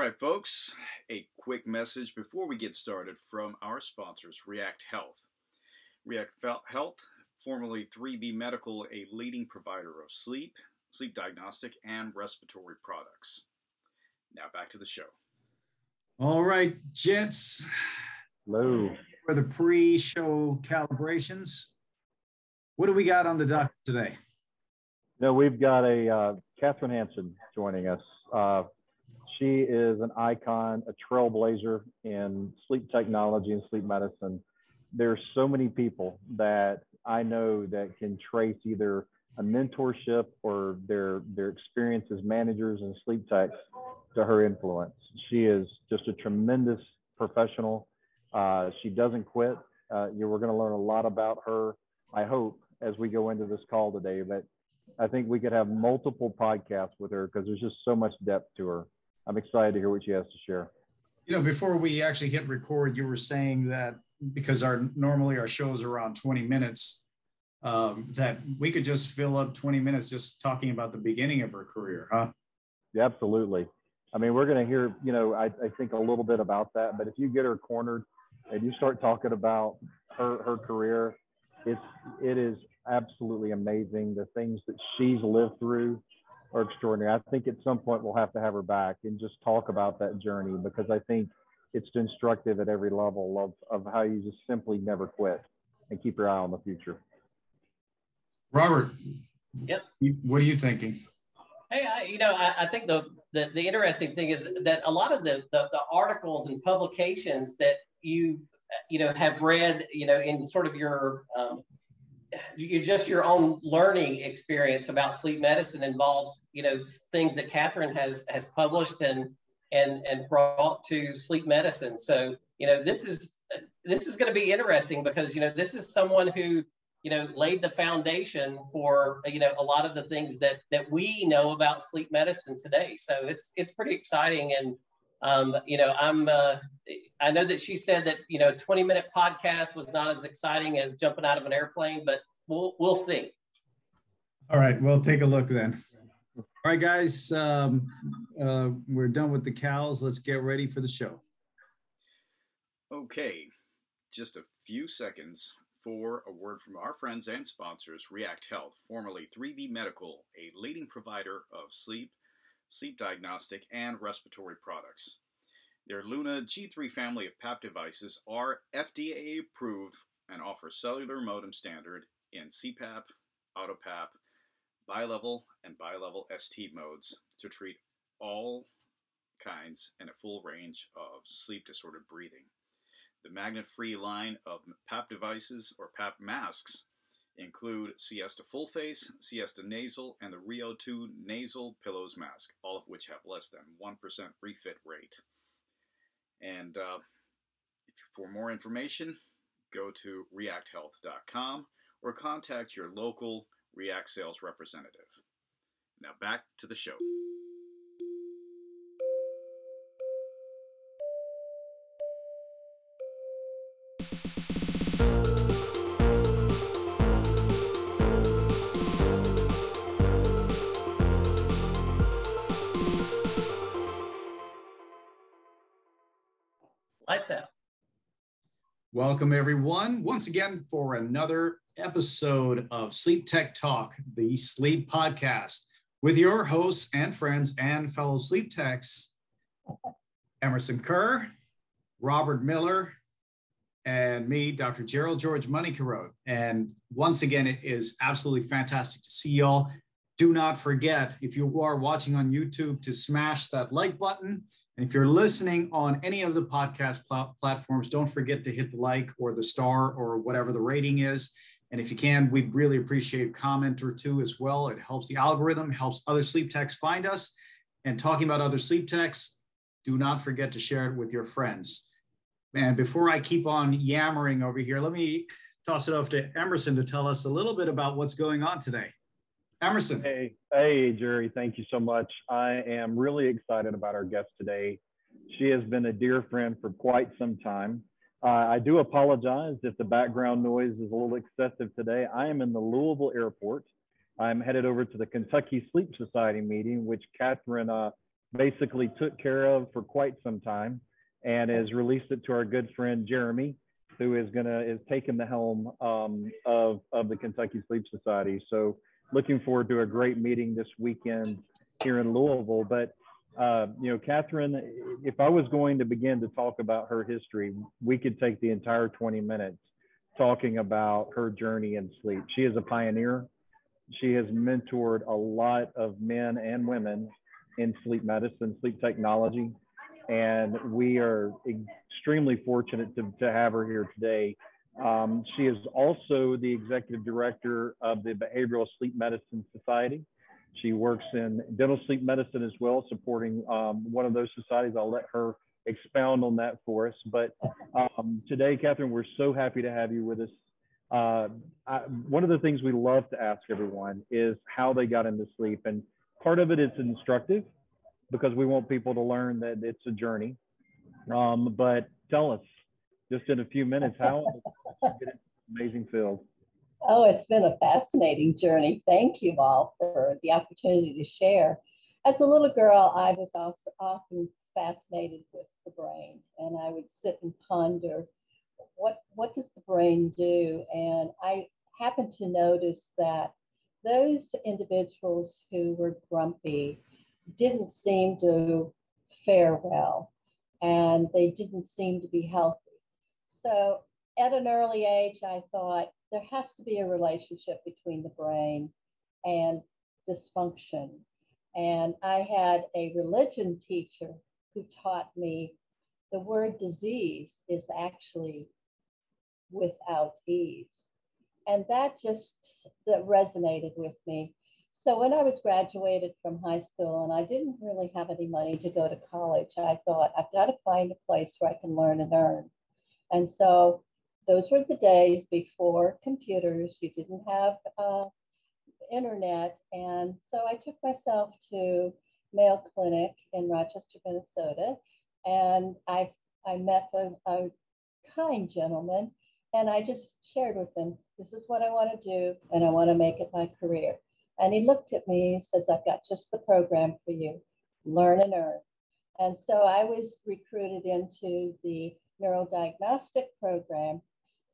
All right, folks, a quick message before we get started from our sponsors, React Health. React Health, formerly 3B Medical, a leading provider of sleep, sleep diagnostic, and respiratory products. Now back to the show. All right, gents. Hello. For the pre-show calibrations, what do we got on the dock today? No, we've got a uh, Kathryn Hansen joining us. Uh, she is an icon, a trailblazer in sleep technology and sleep medicine. There's so many people that I know that can trace either a mentorship or their their experience as managers and sleep techs to her influence. She is just a tremendous professional. Uh, she doesn't quit. Uh, you we're going to learn a lot about her. I hope as we go into this call today, but I think we could have multiple podcasts with her because there's just so much depth to her. I'm excited to hear what she has to share. You know, before we actually hit record, you were saying that because our normally our shows are around 20 minutes, um, that we could just fill up 20 minutes just talking about the beginning of her career, huh? Yeah, absolutely. I mean, we're going to hear, you know, I, I think a little bit about that, but if you get her cornered and you start talking about her her career, it's it is absolutely amazing. The things that she's lived through are extraordinary. I think at some point we'll have to have her back and just talk about that journey because I think it's instructive at every level of, of how you just simply never quit and keep your eye on the future. Robert. Yep. What are you thinking? Hey, I, you know, I, I think the, the, the interesting thing is that a lot of the, the, the articles and publications that you you know have read you know in sort of your um, you just your own learning experience about sleep medicine involves you know things that Kathryn has has published and and and brought to sleep medicine. So you know this is this is going to be interesting because you know this is someone who you know laid the foundation for you know a lot of the things that that we know about sleep medicine today. So it's it's pretty exciting and um, you know I'm uh, I know that she said that you know 20 minute podcast was not as exciting as jumping out of an airplane, but we'll we'll see. All right, we'll take a look then. All right, guys, um, uh, we're done with the cows. Let's get ready for the show. Okay, just a few seconds for a word from our friends and sponsors, React Health, formerly 3B Medical, a leading provider of sleep, sleep diagnostic, and respiratory products. Their Luna G3 family of PAP devices are FDA approved and offer cellular modem standard in CPAP, AutoPAP, bilevel, and bilevel ST modes to treat all kinds and a full range of sleep disordered breathing. The magnet free line of PAP devices or PAP masks include Siesta Full Face, Siesta Nasal, and the Rio 2 Nasal Pillows Mask, all of which have less than 1% refit rate. And uh, for more information, go to reacthealth.com or contact your local React sales representative. Now back to the show. Lights out. Welcome, everyone, once again for another episode of Sleep Tech Talk, the sleep podcast, with your hosts and friends and fellow sleep techs, Emerson Kerr, Robert Miller, and me, Dr. Gerald George Moneycarode. And once again, it is absolutely fantastic to see y'all. Do not forget, if you are watching on YouTube, to smash that like button and if you're listening on any of the podcast pl- platforms, don't forget to hit the like or the star or whatever the rating is. And if you can, we'd really appreciate a comment or two as well. It helps the algorithm, helps other sleep techs find us. And talking about other sleep techs, do not forget to share it with your friends. And before I keep on yammering over here, let me toss it off to Emerson to tell us a little bit about what's going on today. Emerson. Hey, hey, Jerry. Thank you so much. I am really excited about our guest today. She has been a dear friend for quite some time. Uh, I do apologize if the background noise is a little excessive today. I am in the Louisville airport. I'm headed over to the Kentucky Sleep Society meeting, which Kathryn uh, basically took care of for quite some time and has released it to our good friend Jeremy, who is gonna is taking the helm um, of of the Kentucky Sleep Society. So looking forward to a great meeting this weekend here in Louisville. But uh, you know, Kathryn, if I was going to begin to talk about her history, we could take the entire 20 minutes talking about her journey in sleep. She is a pioneer. She has mentored a lot of men and women in sleep medicine, sleep technology. And we are extremely fortunate to, to have her here today. Um, she is also the executive director of the Behavioral Sleep Medicine Society. She works in dental sleep medicine as well, supporting um, one of those societies. I'll let her expound on that for us. But um, today, Kathryn, we're so happy to have you with us. Uh, I, one of the things we love to ask everyone is how they got into sleep. And part of it is instructive because we want people to learn that it's a journey. Um, but tell us, just in a few minutes, how amazing field. Oh, it's been a fascinating journey. Thank you all for the opportunity to share. As a little girl, I was also often fascinated with the brain, and I would sit and ponder what what does the brain do? And I happened to notice that those individuals who were grumpy didn't seem to fare well, and they didn't seem to be healthy. So at an early age, I thought there has to be a relationship between the brain and dysfunction. And I had a religion teacher who taught me the word disease is actually without ease. And that just that resonated with me. So when I was graduated from high school and I didn't really have any money to go to college, I thought I've got to find a place where I can learn and earn. And so those were the days before computers. You didn't have uh, internet. And so I took myself to Mayo Clinic in Rochester, Minnesota. And I, I met a, a kind gentleman and I just shared with him, this is what I want to do and I want to make it my career. And he looked at me, says, I've got just the program for you, learn and earn. And so I was recruited into the neurodiagnostic program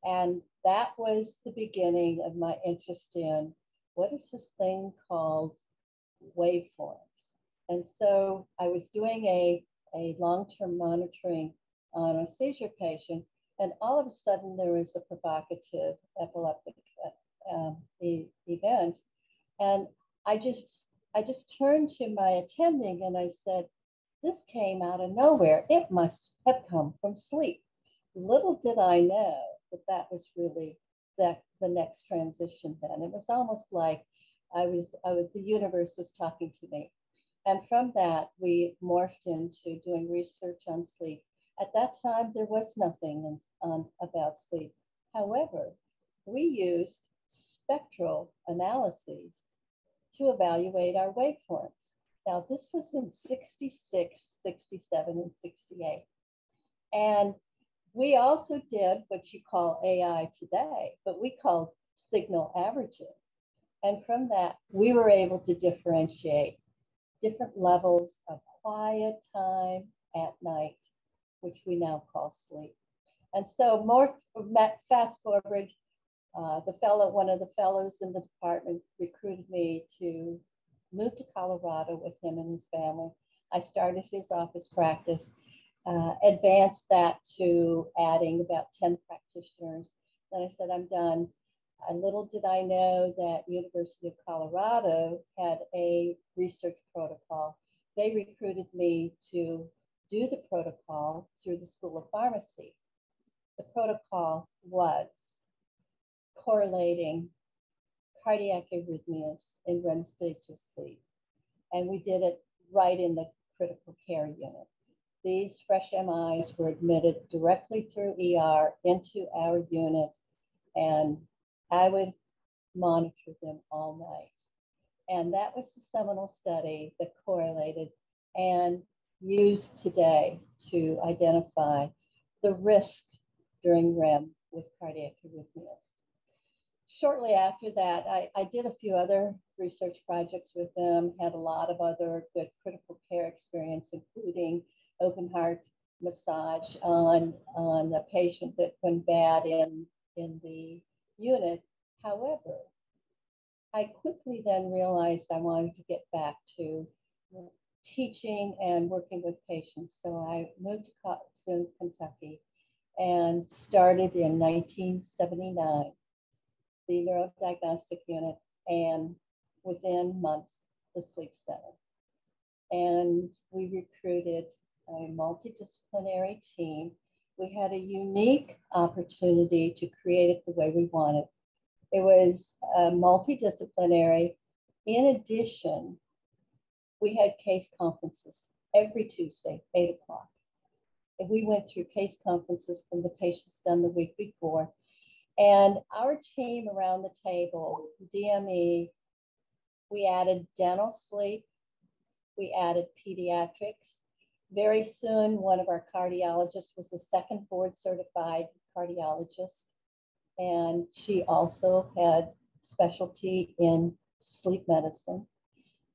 and that was the beginning of my interest in what is this thing called waveforms. And so I was doing a, a long term monitoring on a seizure patient, and all of a sudden there was a provocative epileptic um, e- event. And I just I just turned to my attending and I said, This came out of nowhere. It must have come from sleep. Little did I know that that was really that the next transition then. It was almost like I was, I was the universe was talking to me. And from that, we morphed into doing research on sleep. At that time, there was nothing in, on, about sleep. However, we used spectral analyses to evaluate our waveforms. Now, this was in 66, 67, and 68. And we also did what you call AI today, but we called signal averaging. And from that, we were able to differentiate different levels of quiet time at night, which we now call sleep. And so more fast forward, uh, the fellow, one of the fellows in the department recruited me to move to Colorado with him and his family. I started his office practice uh, advanced that to adding about 10 practitioners. Then I said, I'm done. Uh, little did I know that University of Colorado had a research protocol. They recruited me to do the protocol through the School of Pharmacy. The protocol was correlating cardiac arrhythmias in REM sleep. And we did it right in the critical care unit. These fresh MIs were admitted directly through ER into our unit, and I would monitor them all night. And that was the seminal study that correlated and used today to identify the risk during REM with cardiac arrhythmias. Shortly after that, I, I did a few other research projects with them, had a lot of other good critical care experience, including open heart massage on, on a patient that went bad in, in the unit. However, I quickly then realized I wanted to get back to teaching and working with patients. So I moved to, to Kentucky and started in 1979 the neurodiagnostic unit and within months the sleep center. And we recruited a multidisciplinary team. We had a unique opportunity to create it the way we wanted. It was uh, multidisciplinary. In addition, we had case conferences every Tuesday, 8 o'clock. And we went through case conferences from the patients done the week before. And our team around the table, DME, we added dental sleep, we added pediatrics. Very soon, one of our cardiologists was a second board certified cardiologist. And she also had specialty in sleep medicine.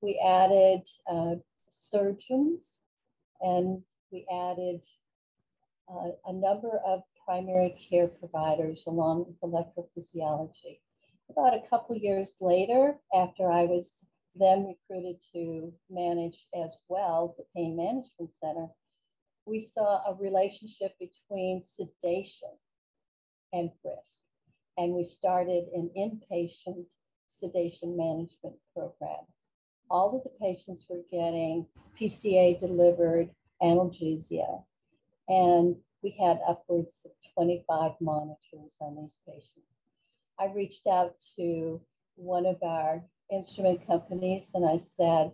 We added uh, surgeons and we added uh, a number of primary care providers along with electrophysiology. About a couple years later, after I was then recruited to manage as well the pain management center, we saw a relationship between sedation and risk. And we started an inpatient sedation management program all of the patients were getting PCA delivered analgesia. And we had upwards of 25 monitors on these patients. I reached out to one of our instrument companies and I said,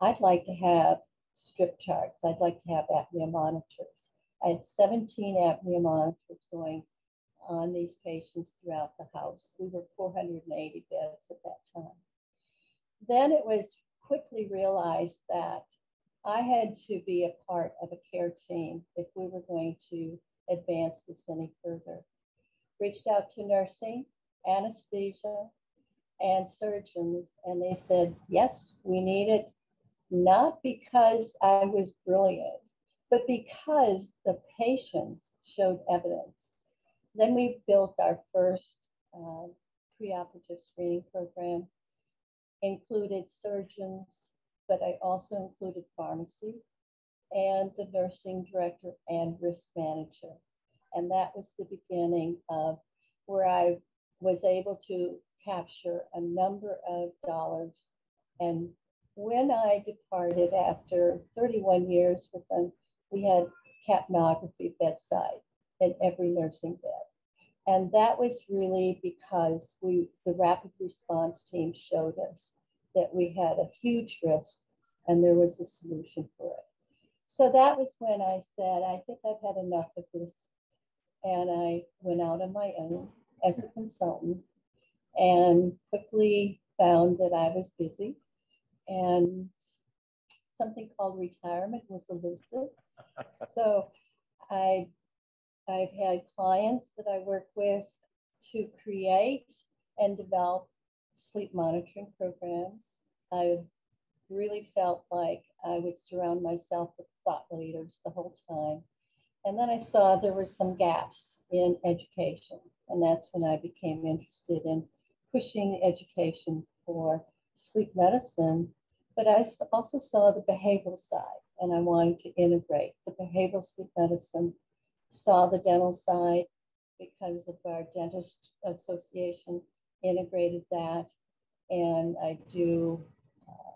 I'd like to have strip charts. I'd like to have apnea monitors. I had 17 apnea monitors going on these patients throughout the house. We were 480 beds at that time. Then it was quickly realized that I had to be a part of a care team if we were going to advance this any further. Reached out to nursing, anesthesia, and surgeons, and they said, yes, we need it, not because I was brilliant, but because the patients showed evidence. Then we built our first uh, preoperative screening program included surgeons, but I also included pharmacy and the nursing director and risk manager. And that was the beginning of where I was able to capture a number of dollars. And when I departed after 31 years with them, we had capnography bedside in every nursing bed. And that was really because we, the rapid response team showed us that we had a huge risk and there was a solution for it. So that was when I said, I think I've had enough of this. And I went out on my own as a consultant and quickly found that I was busy and something called retirement was elusive. so I I've had clients that I work with to create and develop sleep monitoring programs. I really felt like I would surround myself with thought leaders the whole time. And then I saw there were some gaps in education. And that's when I became interested in pushing education for sleep medicine. But I also saw the behavioral side, and I wanted to integrate the behavioral sleep medicine saw the dental side because of our dentist association integrated that. And I do uh,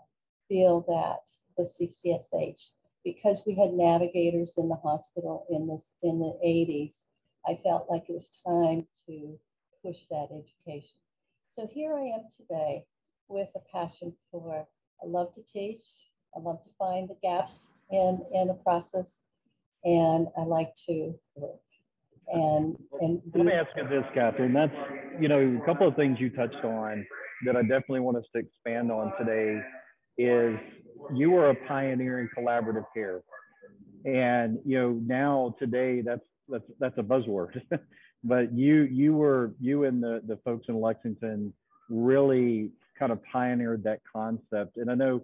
feel that the CCSH, because we had navigators in the hospital in this in the 80s, I felt like it was time to push that education. So here I am today with a passion for I love to teach, I love to find the gaps in, in a process, and I like to work. And, and let me ask you this, Kathryn. That's you know a couple of things you touched on that I definitely want us to expand on today is you are a pioneer in collaborative care, and you know now today that's that's that's a buzzword. but you you were you and the the folks in Lexington really kind of pioneered that concept. And I know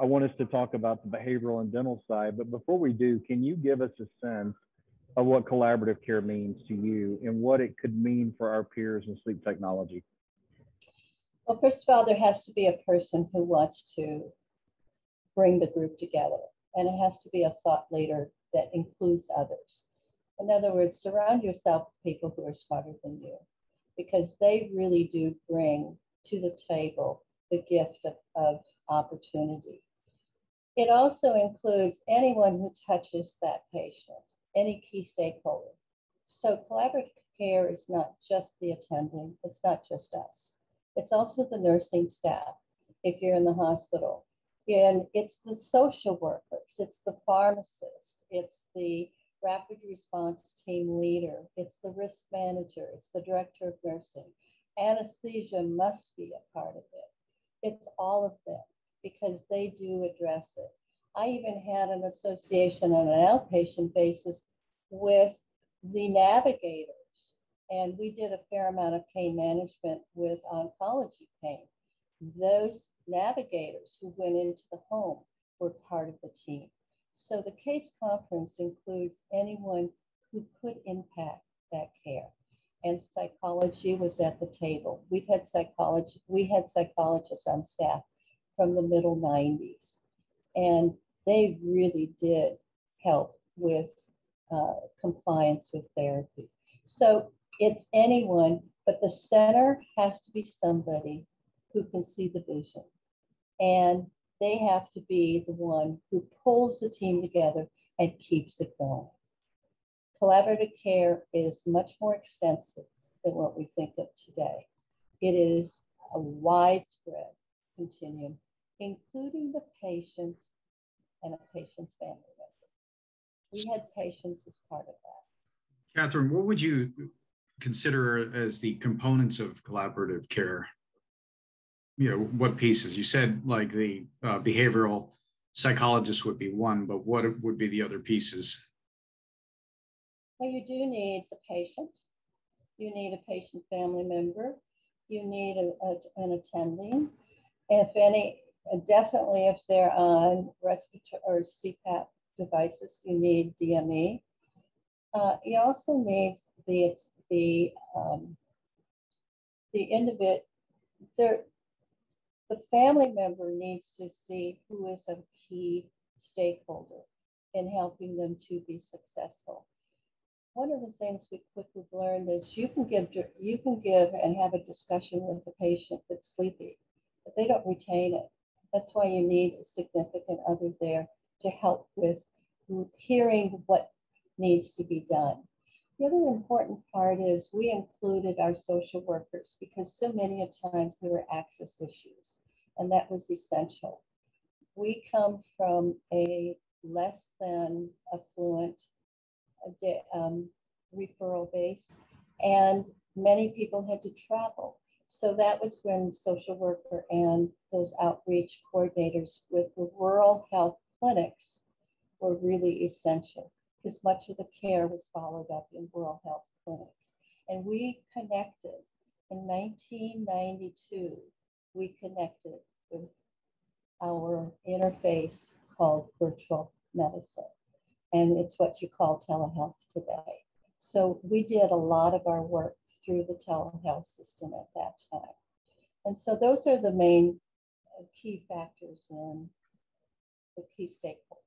I want us to talk about the behavioral and dental side, but before we do, can you give us a sense of what collaborative care means to you and what it could mean for our peers in sleep technology? Well, first of all, there has to be a person who wants to bring the group together, and it has to be a thought leader that includes others. In other words, surround yourself with people who are smarter than you because they really do bring to the table the gift of, of opportunity. It also includes anyone who touches that patient, any key stakeholder. So collaborative care is not just the attending, it's not just us. It's also the nursing staff if you're in the hospital. And it's the social workers, it's the pharmacist, it's the rapid response team leader, it's the risk manager, it's the director of nursing. Anesthesia must be a part of it. It's all of them because they do address it. I even had an association on an outpatient basis with the navigators, and we did a fair amount of pain management with oncology pain. Those navigators who went into the home were part of the team. So the case conference includes anyone who could impact that care. And psychology was at the table. We've had psychology, we had psychologists on staff from the middle 90s. And they really did help with uh, compliance with therapy. So it's anyone, but the center has to be somebody who can see the vision. And they have to be the one who pulls the team together and keeps it going. Collaborative care is much more extensive than what we think of today. It is a widespread continuum, including the patient and a patient's family member. We had patients as part of that. Kathryn, what would you consider as the components of collaborative care? you know what pieces you said like the uh, behavioral psychologist would be one but what would be the other pieces well you do need the patient you need a patient family member you need a, a, an attending if any definitely if they're on respiratory or cpap devices you need dme uh, you also need the the um, the there the family member needs to see who is a key stakeholder in helping them to be successful. One of the things we quickly learned is you can give you can give and have a discussion with the patient that's sleepy, but they don't retain it. That's why you need a significant other there to help with hearing what needs to be done. The other important part is we included our social workers because so many of times there were access issues and that was essential. We come from a less than affluent um, referral base, and many people had to travel. So that was when social worker and those outreach coordinators with the rural health clinics were really essential because much of the care was followed up in rural health clinics. And we connected in 1992, we connected with our interface called virtual medicine. And it's what you call telehealth today. So we did a lot of our work through the telehealth system at that time. And so those are the main uh, key factors in the key stakeholders.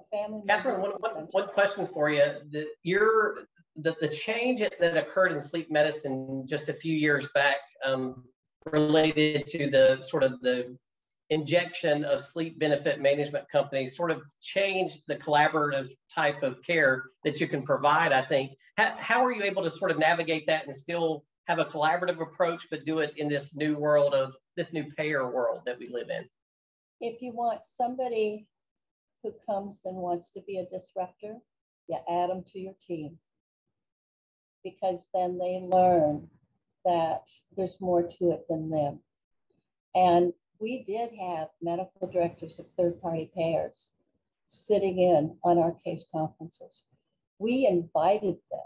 A family Kathryn, one, one, one question for you. The, your, the, the change that occurred in sleep medicine just a few years back, um, related to the sort of the injection of sleep benefit management companies sort of changed the collaborative type of care that you can provide i think. How, how are you able to sort of navigate that and still have a collaborative approach but do it in this new world of this new payer world that we live in? If you want somebody who comes and wants to be a disruptor you add them to your team. Because then they learn that there's more to it than them. And we did have medical directors of third party payers sitting in on our case conferences. We invited them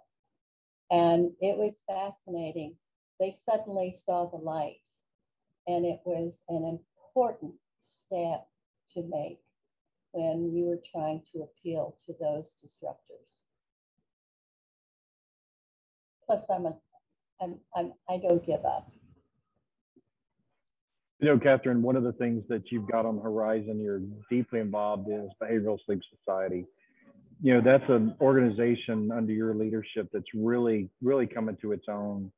And it was fascinating. They suddenly saw the light, and it was an important step to make when you were trying to appeal to those disruptors. Plus, I'm a, I'm, I'm, I don't give up. You know, Kathryn, one of the things that you've got on the horizon, you're deeply involved in is Behavioral Sleep Society. You know, that's an organization under your leadership that's really, really coming to its own.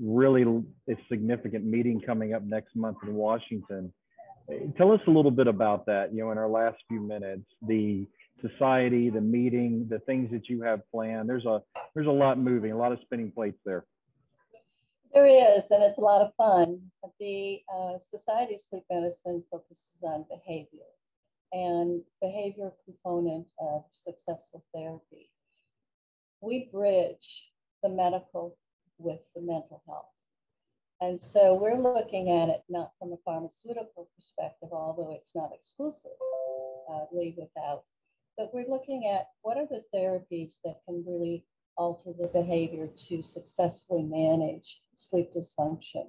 Really, a significant meeting coming up next month in Washington. Tell us a little bit about that, you know, in our last few minutes, the society, the meeting, the things that you have planned. There's a there's a lot moving, a lot of spinning plates there. There is, and it's a lot of fun. The uh, Society of Sleep Medicine focuses on behavior and behavior component of successful therapy. We bridge the medical with the mental health. And so we're looking at it not from a pharmaceutical perspective, although it's not exclusively without, but we're looking at what are the therapies that can really alter the behavior to successfully manage sleep dysfunction.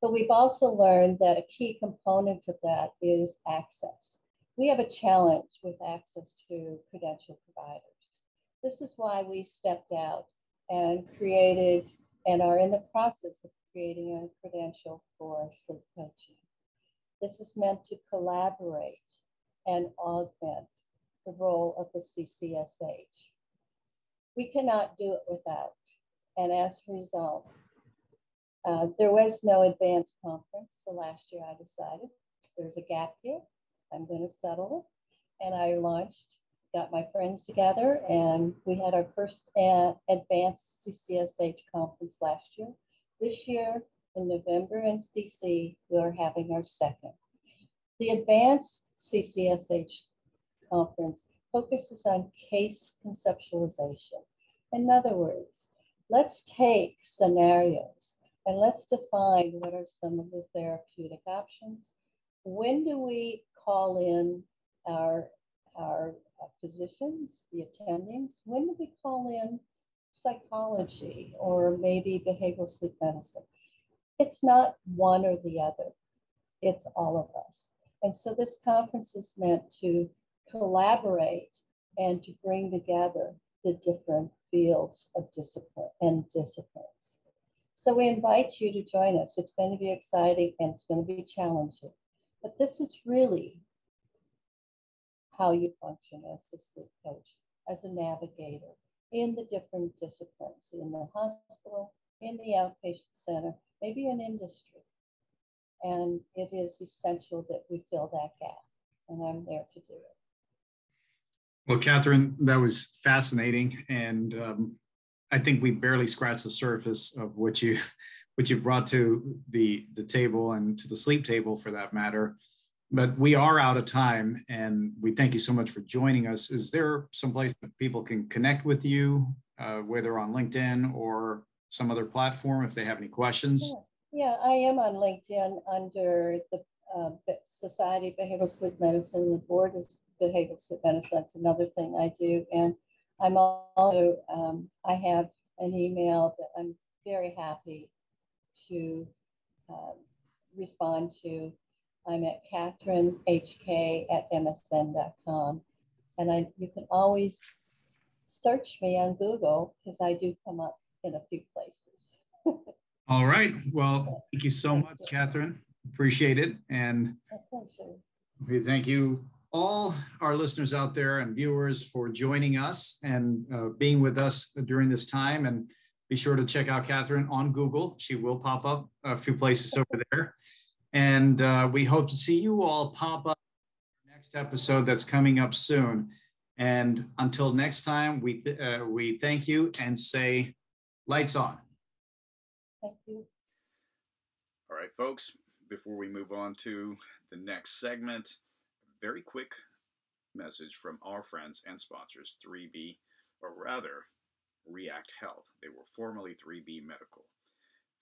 But we've also learned that a key component of that is access. We have a challenge with access to credential providers. This is why we stepped out and created and are in the process of creating a credential for sleep coaching. This is meant to collaborate and augment the role of the CCSH. We cannot do it without. And as a result, uh, there was no advanced conference. So last year I decided there's a gap here. I'm going to settle it. And I launched, got my friends together, and we had our first uh, advanced CCSH conference last year. This year in November in DC, we're having our second. The advanced CCSH conference focuses on case conceptualization. In other words, let's take scenarios and let's define what are some of the therapeutic options. When do we call in our, our physicians, the attendings? When do we call in psychology or maybe behavioral sleep medicine? It's not one or the other, it's all of us. And so this conference is meant to collaborate and to bring together the different fields of discipline and disciplines. So we invite you to join us. It's going to be exciting and it's going to be challenging. But this is really how you function as a sleep coach, as a navigator in the different disciplines, in the hospital, in the outpatient center, maybe in industry. And it is essential that we fill that gap. And I'm there to do it. Well, Kathryn, that was fascinating, and um, I think we barely scratched the surface of what you what you brought to the the table and to the sleep table, for that matter. But we are out of time, and we thank you so much for joining us. Is there some place that people can connect with you, uh, whether on LinkedIn or some other platform, if they have any questions? Yeah, yeah I am on LinkedIn under the uh, Society of Behavioral Sleep Medicine. The board is behavioral medicine. That's another thing I do. And I'm also, um, I have an email that I'm very happy to uh, respond to. I'm at catherinehk at msn.com. And I, you can always search me on Google because I do come up in a few places. All right. Well, thank you so much. Kathryn. Appreciate it. And we thank you all our listeners out there and viewers for joining us and uh, being with us during this time. And be sure to check out Kathryn on Google. She will pop up a few places over there. And uh, we hope to see you all pop up next episode that's coming up soon. And until next time, we, th- uh, we thank you and say, lights on. Thank you. All right, folks, before we move on to the next segment, very quick message from our friends and sponsors, 3B, or rather, React Health. They were formerly 3B Medical.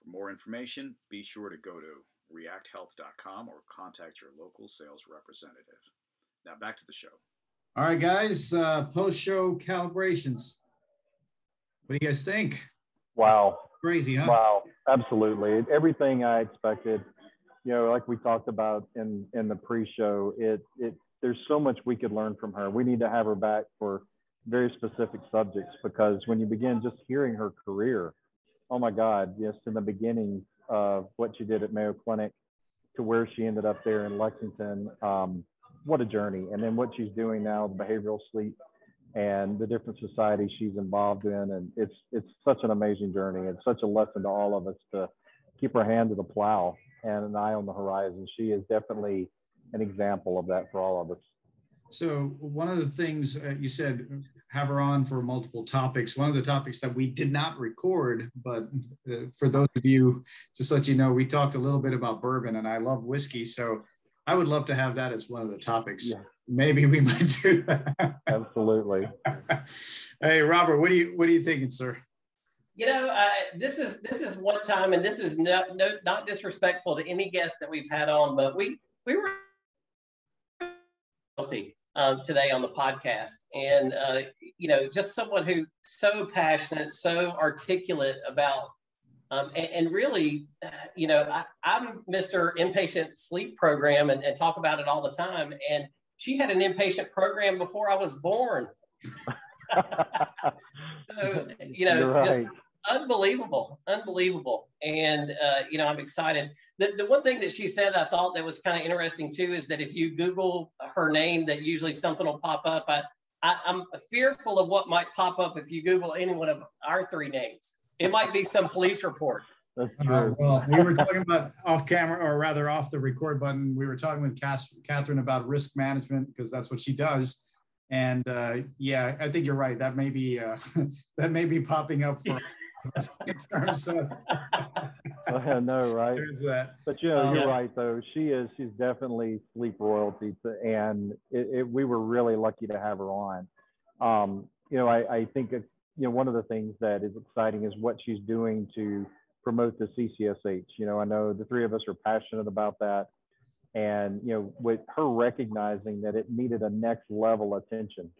For more information, be sure to go to reacthealth.com or contact your local sales representative. Now back to the show. All right, guys, uh, post show calibrations. What do you guys think? Wow. Crazy, huh? Wow. Absolutely. Everything I expected. You know, like we talked about in in the pre-show, it it there's so much we could learn from her. We need to have her back for very specific subjects because when you begin just hearing her career, oh my God, yes, in the beginning of what she did at Mayo Clinic to where she ended up there in Lexington, um, what a journey. And then what she's doing now, the behavioral sleep and the different societies she's involved in. And it's, it's such an amazing journey. It's such a lesson to all of us to keep our hand to the plow and an eye on the horizon. She is definitely an example of that for all of us. So one of the things uh, you said, have her on for multiple topics. One of the topics that we did not record, but uh, for those of you, just let you know, we talked a little bit about bourbon, and I love whiskey, so I would love to have that as one of the topics. Yeah. Maybe we might do that. Absolutely. hey, Robert, what do you what are you thinking, sir? You know, uh, this is this is one time, and this is no, no, not disrespectful to any guest that we've had on, but we we were um, today on the podcast, and uh, you know, just someone who so passionate, so articulate about, um, and, and, really, uh, you know, I, am Mr. Inpatient Sleep Program, and, and, talk about it all the time. And she had an inpatient program before I was born. so you know, right. just unbelievable, unbelievable. And, uh, you know, I'm excited. The, the one thing that she said I thought that was kind of interesting too is that if you Google her name, that usually something will pop up. I, I, am fearful of what might pop up if you Google any one of our three names. It might be some police report. That's Uh, well, we were talking about off camera, or rather off the record button. We were talking with Kathryn about risk management because that's what she does. And uh, yeah, I think you're right. That may be uh, that may be popping up for in terms of. I know, right? There's that. But you know, you're right though. She is. She's definitely sleep royalty, to, and it, it, we were really lucky to have her on. Um, you know, I, I think you know one of the things that is exciting is what she's doing to promote the CCSH. You know, I know the three of us are passionate about that, and you know, with her recognizing that it needed a next level attention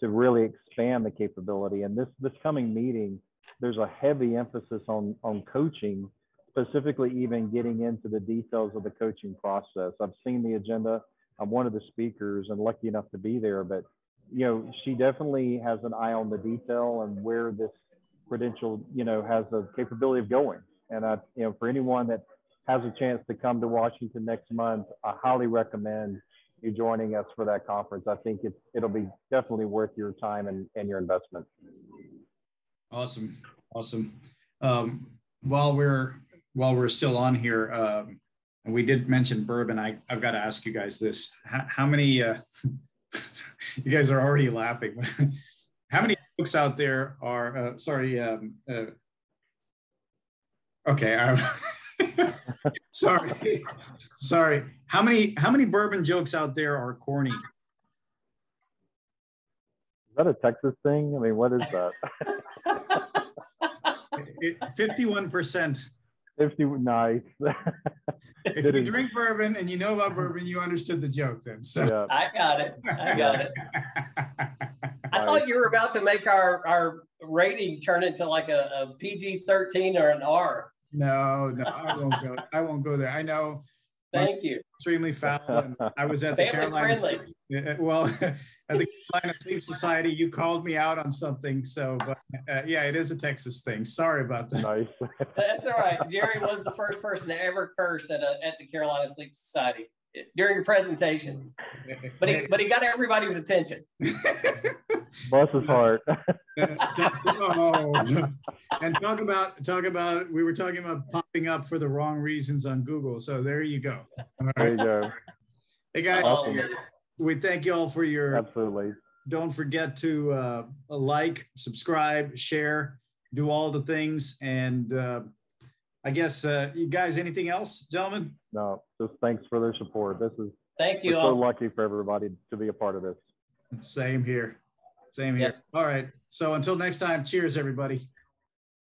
to really expand the capability. And this this coming meeting there's a heavy emphasis on on coaching, specifically even getting into the details of the coaching process. I've seen the agenda. I'm one of the speakers and lucky enough to be there, but you know, she definitely has an eye on the detail and where this credential, you know, has the capability of going. And I, you know, for anyone that has a chance to come to Washington next month, I highly recommend you joining us for that conference. I think it's, it'll be definitely worth your time and, and your investment. Awesome, awesome. Um, while we're while we're still on here, um, and we did mention bourbon, I I've got to ask you guys this: how, how many? Uh, you guys are already laughing. how many folks out there are? Uh, sorry. Um, uh, okay. Um, sorry. sorry. How many? How many bourbon jokes out there are corny? Is that a Texas thing? I mean, what is that? 51%. 50 nice. if you drink bourbon and you know about bourbon, you understood the joke then. So yeah. I got it. I got it. I thought you were about to make our, our rating turn into like a, a PG 13 or an R. No, no, I won't go. I won't go there. I know Thank you. Extremely foul. And I was at the Carolina. Sleep, well, at the Carolina Sleep Society, you called me out on something. So, but uh, yeah, it is a Texas thing. Sorry about that. Nice. That's all right. Jerry was the first person to ever curse at a, at the Carolina Sleep Society during a presentation, but he but he got everybody's attention. Bless his heart. oh. And talk about talk about we were talking about popping up for the wrong reasons on Google. So there you go. There you go. Hey guys, awesome. we thank you all for your absolutely. Don't forget to uh, like, subscribe, share, do all the things, and uh, I guess uh, you guys, anything else, gentlemen? No, just thanks for their support. This is thank you. We're so lucky for everybody to be a part of this. Same here. Same here. Yep. All right. So until next time, cheers, everybody.